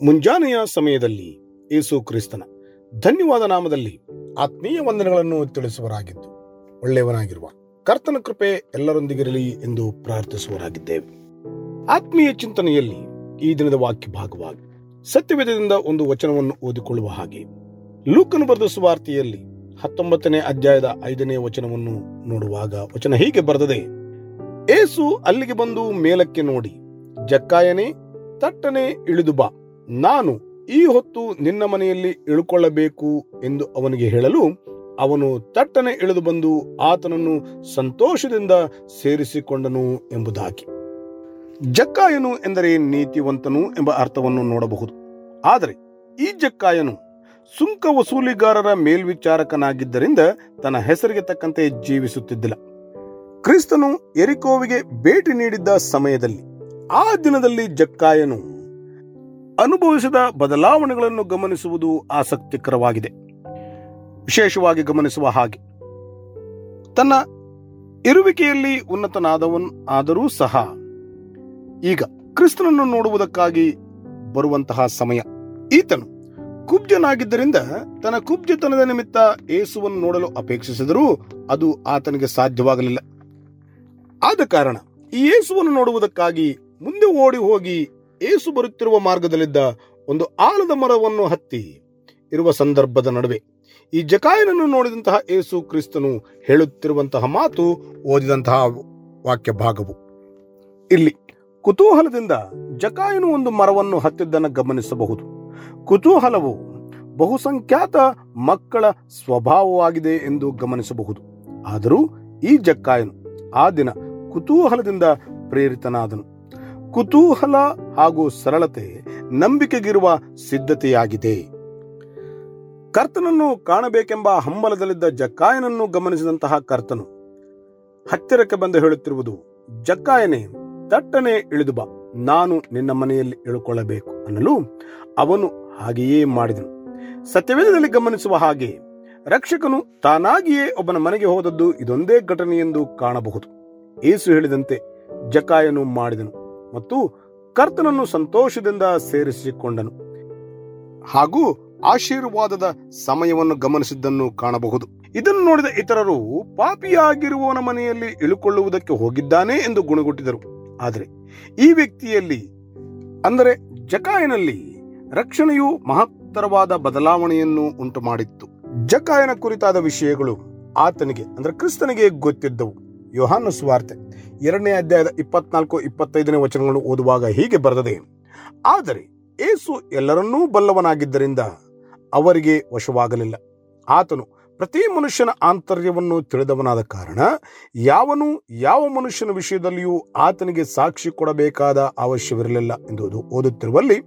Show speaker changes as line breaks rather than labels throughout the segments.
ಮುಂಜಾನೆಯ ಸಮಯದಲ್ಲಿ ಯೇಸು ಕ್ರಿಸ್ತನ ಧನ್ಯವಾದ ನಾಮದಲ್ಲಿ ಆತ್ಮೀಯ ವಂದನೆಗಳನ್ನು ತಿಳಿಸುವರಾಗಿದ್ದು ಒಳ್ಳೆಯವನಾಗಿರುವ ಕರ್ತನ ಕೃಪೆ ಎಲ್ಲರೊಂದಿಗಿರಲಿ ಎಂದು ಪ್ರಾರ್ಥಿಸುವರಾಗಿದ್ದೇವೆ ಆತ್ಮೀಯ ಚಿಂತನೆಯಲ್ಲಿ ಈ ದಿನದ ವಾಕ್ಯ ಭಾಗವಾಗಿ ಸತ್ಯವೇದದಿಂದ ಒಂದು ವಚನವನ್ನು ಓದಿಕೊಳ್ಳುವ ಹಾಗೆ. ಲೂಕನು ಬರೆದ ಸುವಾರ್ತೆಯಲ್ಲಿ ಹತ್ತೊಂಬತ್ತನೇ ಅಧ್ಯಾಯದ ಐದನೇ ವಚನವನ್ನು ನೋಡುವಾಗ ವಚನ ಹೀಗೆ ಬರೆದದೆ, ಏಸು ಅಲ್ಲಿಗೆ ಬಂದು ಮೇಲಕ್ಕೆ ನೋಡಿ, ಜಕ್ಕಾಯನೇ, ತಟ್ಟನೆ ಇಳಿದು ಬಾ, ನಾನು ಈ ಹೊತ್ತು ನಿನ್ನ ಮನೆಯಲ್ಲಿ ಇಳುಕೊಳ್ಳಬೇಕು ಎಂದು ಅವನಿಗೆ ಹೇಳಲು ಅವನು ತಟ್ಟನೆ ಇಳಿದು ಬಂದು ಆತನನ್ನು ಸಂತೋಷದಿಂದ ಸೇರಿಸಿಕೊಂಡನು ಎಂಬುದಾಗಿ. ಜಕ್ಕಾಯನು ಎಂದರೆ ನೀತಿವಂತನು ಎಂಬ ಅರ್ಥವನ್ನು ನೋಡಬಹುದು. ಆದರೆ ಈ ಜಕ್ಕಾಯನು ಸುಂಕ ವಸೂಲಿಗಾರರ ಮೇಲ್ವಿಚಾರಕನಾಗಿದ್ದರಿಂದ ತನ್ನ ಹೆಸರಿಗೆ ತಕ್ಕಂತೆ ಜೀವಿಸುತ್ತಿದ್ದಿಲ್ಲ. ಕ್ರಿಸ್ತನು ಎರಿಕೋವಿಗೆ ಭೇಟಿ ನೀಡಿದ್ದ ಸಮಯದಲ್ಲಿ ಆ ದಿನದಲ್ಲಿ ಜಕ್ಕಾಯನು ಅನುಭವಿಸಿದ ಬದಲಾವಣೆಗಳನ್ನು ಗಮನಿಸುವುದು ಆಸಕ್ತಿಕರವಾಗಿದೆ. ವಿಶೇಷವಾಗಿ ಗಮನಿಸುವ ಹಾಗೆ ತನ್ನ ಇರುವಿಕೆಯಲ್ಲಿ ಉನ್ನತನಾದವನ್ ಆದರೂ ಸಹ ಈಗ ಕ್ರಿಸ್ತನನ್ನು ನೋಡುವುದಕ್ಕಾಗಿ ಬರುವಂತಹ ಸಮಯ. ಈತನು ಕುಬ್ಜನಾಗಿದ್ದರಿಂದ ತನ್ನ ಕುಬ್ಜತನದ ನಿಮಿತ್ತ ಏಸುವನ್ನು ನೋಡಲು ಅಪೇಕ್ಷಿಸಿದರೂ ಅದು ಆತನಿಗೆ ಸಾಧ್ಯವಾಗಲಿಲ್ಲ. ಆದ ಕಾರಣ ಈ ಏಸುವನ್ನು ನೋಡುವುದಕ್ಕಾಗಿ ಮುಂದೆ ಓಡಿ ಹೋಗಿ ಏಸು ಬರುತ್ತಿರುವ ಮಾರ್ಗದಲ್ಲಿದ್ದ ಒಂದು ಆಲದ ಮರವನ್ನು ಹತ್ತಿ ಇರುವ ಸಂದರ್ಭದ ನಡುವೆ ಈ ಜಕಾಯನನ್ನು ನೋಡಿದಂತಹ ಏಸು ಕ್ರಿಸ್ತನು ಹೇಳುತ್ತಿರುವಂತಹ ಮಾತು ಓದಿದಂತಹ ವಾಕ್ಯ ಭಾಗವು ಇಲ್ಲಿ ಕುತೂಹಲದಿಂದ ಜಕಾಯನು ಒಂದು ಮರವನ್ನು ಹತ್ತಿದ್ದನ್ನು ಗಮನಿಸಬಹುದು. ಕುತೂಹಲವು ಬಹುಸಂಖ್ಯಾತ ಮಕ್ಕಳ ಸ್ವಭಾವವಾಗಿದೆ ಎಂದು ಗಮನಿಸಬಹುದು. ಆದರೂ ಈ ಜಕ್ಕಾಯನು ಆ ದಿನ ಕುತೂಹಲದಿಂದ ಪ್ರೇರಿತನಾದನು. ಕುತೂಹಲ ಹಾಗೂ ಸರಳತೆ ನಂಬಿಕೆಗಿರುವ ಸಿದ್ಧತೆಯಾಗಿದೆ. ಕರ್ತನನ್ನು ಕಾಣಬೇಕೆಂಬ ಹಂಬಲದಲ್ಲಿದ್ದ ಜಕ್ಕಾಯನನ್ನು ಗಮನಿಸಿದಂತಹ ಕರ್ತನು ಹತ್ತಿರಕ್ಕೆ ಬಂದು ಹೇಳುತ್ತಿರುವುದು ಜಕ್ಕಾಯನೇ ತಟ್ಟನೆ ಇಳಿದು ಬಾ. ನಾನು ನಿನ್ನ ಮನೆಯಲ್ಲಿ ಇಳುಕೊಳ್ಳಬೇಕು ಅನ್ನಲು ಅವನು ಹಾಗೆಯೇ ಮಾಡಿದನು. ಸತ್ಯವೇದದಲ್ಲಿ ಗಮನಿಸುವ ಹಾಗೆ ರಕ್ಷಕನು ತಾನಾಗಿಯೇ ಒಬ್ಬನ ಮನೆಗೆ ಹೋದದ್ದು ಇದೊಂದೇ ಘಟನೆ ಎಂದು ಕಾಣಬಹುದು. ಏಸು ಹೇಳಿದಂತೆ ಜಕಾಯನು ಮಾಡಿದನು ಮತ್ತು ಕರ್ತನನ್ನು ಸಂತೋಷದಿಂದ ಸೇರಿಸಿಕೊಂಡನು. ಹಾಗೂ ಆಶೀರ್ವಾದದ ಸಮಯವನ್ನು ಗಮನಿಸಿದ್ದನ್ನು ಕಾಣಬಹುದು. ಇದನ್ನು ನೋಡಿದ ಇತರರು ಪಾಪಿಯಾಗಿರುವವನ ಮನೆಯಲ್ಲಿ ಇಳುಕೊಳ್ಳುವುದಕ್ಕೆ ಹೋಗಿದ್ದಾನೆ ಎಂದು ಗುಣಗುಟ್ಟಿದರು. ಆದರೆ ಈ ವ್ಯಕ್ತಿಯಲ್ಲಿ, ಅಂದರೆ ಜಕಾಯನಲ್ಲಿ ರಕ್ಷಣೆಯು ಮಹತ್ತರವಾದ ಬದಲಾವಣೆಯನ್ನು ಉಂಟು ಮಾಡಿತ್ತು ಜಕಾಯನ ಕುರಿತಾದ ವಿಷಯಗಳು ಆತನಿಗೆ, ಅಂದ್ರೆ ಕ್ರಿಸ್ತನಿಗೆ ಗೊತ್ತಿದ್ದವು. ಯೋಹಾನ ಸ್ವಾರ್ತೆ ಎರಡನೇ ಅಧ್ಯಾಯದ ಇಪ್ಪತ್ನಾಲ್ಕು, ಇಪ್ಪತ್ತೈದನೇ ವಚನಗಳು ಓದುವಾಗ ಹೀಗೆ ಬರೆದದೆ. ಆದರೆ ಏಸು ಎಲ್ಲರನ್ನೂ ಬಲ್ಲವನಾಗಿದ್ದರಿಂದ ಅವರಿಗೆ ವಶವಾಗಲಿಲ್ಲ. ಆತನು ಪ್ರತಿ ಮನುಷ್ಯನ ಆಂತರ್ಯವನ್ನು ತಿಳಿದವನಾದ ಕಾರಣ ಯಾವನು ಯಾವ ಮನುಷ್ಯನ ವಿಷಯದಲ್ಲಿಯೂ ಆತನಿಗೆ ಸಾಕ್ಷಿ ಕೊಡಬೇಕಾದ ಅವಶ್ಯವಿರಲಿಲ್ಲ ಎಂದು ಓದುತ್ತಿರುವಲ್ಲಿ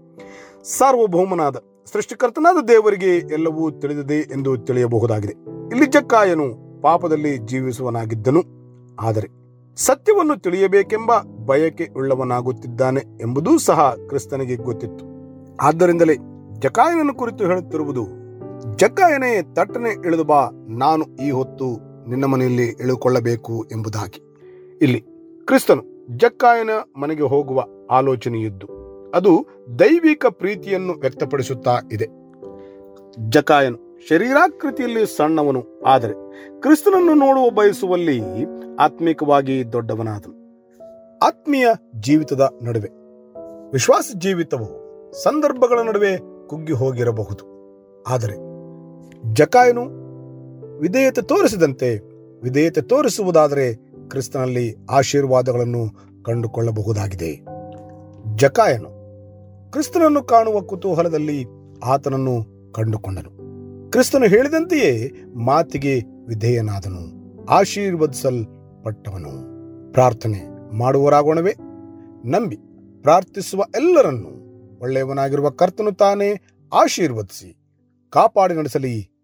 ಸಾರ್ವಭೌಮನಾದ ಸೃಷ್ಟಿಕರ್ತನಾದ ದೇವರಿಗೆ ಎಲ್ಲವೂ ತಿಳಿದಿದೆ ಎಂದು ತಿಳಿಯಬಹುದಾಗಿದೆ. ಇಲ್ಲಿ ಜಕ್ಕಾಯನು ಪಾಪದಲ್ಲಿ ಜೀವಿಸುವನಾಗಿದ್ದನು. ಆದರೆ ಸತ್ಯವನ್ನು ತಿಳಿಯಬೇಕೆಂಬ ಬಯಕೆ ಉಳ್ಳವನಾಗುತ್ತಿದ್ದಾನೆ ಎಂಬುದೂ ಸಹ ಕ್ರಿಸ್ತನಿಗೆ ಗೊತ್ತಿತ್ತು. ಆದ್ದರಿಂದಲೇ ಜಕಾಯನನ್ನು ಕುರಿತು ಹೇಳುತ್ತಿರುವುದು ಜಕ್ಕಾಯನೇ ತಟ್ಟನೆ ಇಳಿದು ಬಾ, ನಾನು ಈ ಹೊತ್ತು ನಿನ್ನ ಮನೆಯಲ್ಲಿ ಇಳುಕೊಳ್ಳಬೇಕು ಎಂಬುದಾಗಿ. ಇಲ್ಲಿ ಕ್ರಿಸ್ತನು ಜಕ್ಕಾಯನ ಮನೆಗೆ ಹೋಗುವ ಆಲೋಚನೆಯಿದ್ದು, ಅದು ದೈವಿಕ ಪ್ರೀತಿಯನ್ನು ವ್ಯಕ್ತಪಡಿಸುತ್ತಾ ಇದೆ. ಜಕಾಯನು ಶರೀರಾಕೃತಿಯಲ್ಲಿ ಸಣ್ಣವನು, ಆದರೆ ಕ್ರಿಸ್ತನನ್ನು ನೋಡುವ ಬಯಸುವಲ್ಲಿ ಆತ್ಮಿಕವಾಗಿ ದೊಡ್ಡವನಾದನು. ಆತ್ಮೀಯ ಜೀವಿತದ ನಡುವೆ ವಿಶ್ವಾಸ ಜೀವಿತವು ಸಂದರ್ಭಗಳ ನಡುವೆ ಕುಗ್ಗಿ ಹೋಗಿರಬಹುದು. ಆದರೆ ಜಕಾಯನು ವಿಧೇಯತೆ ತೋರಿಸಿದಂತೆ ವಿಧೇಯತೆ ತೋರಿಸುವುದಾದರೆ ಕ್ರಿಸ್ತನಲ್ಲಿ ಆಶೀರ್ವಾದಗಳನ್ನು ಕಂಡುಕೊಳ್ಳಬಹುದಾಗಿದೆ. ಜಕಾಯನು ಕ್ರಿಸ್ತನನ್ನು ಕಾಣುವ ಕುತೂಹಲದಲ್ಲಿ ಆತನನ್ನು ಕಂಡುಕೊಂಡನು. ಕ್ರಿಸ್ತನು ಹೇಳಿದಂತೆಯೇ ಮಾತಿಗೆ ವಿಧೇಯನಾದನು, ಆಶೀರ್ವದಿಸಲ್ಪಟ್ಟವನು. ಪ್ರಾರ್ಥನೆ ಮಾಡುವರಾಗೋಣವೇ ನಂಬಿ ಪ್ರಾರ್ಥಿಸುವ ಎಲ್ಲರನ್ನು ಒಳ್ಳೆಯವನಾಗಿರುವ ಕರ್ತನು ತಾನೇ ಆಶೀರ್ವದಿಸಿ ಕಾಪಾಡಿ ನಡೆಸಲಿ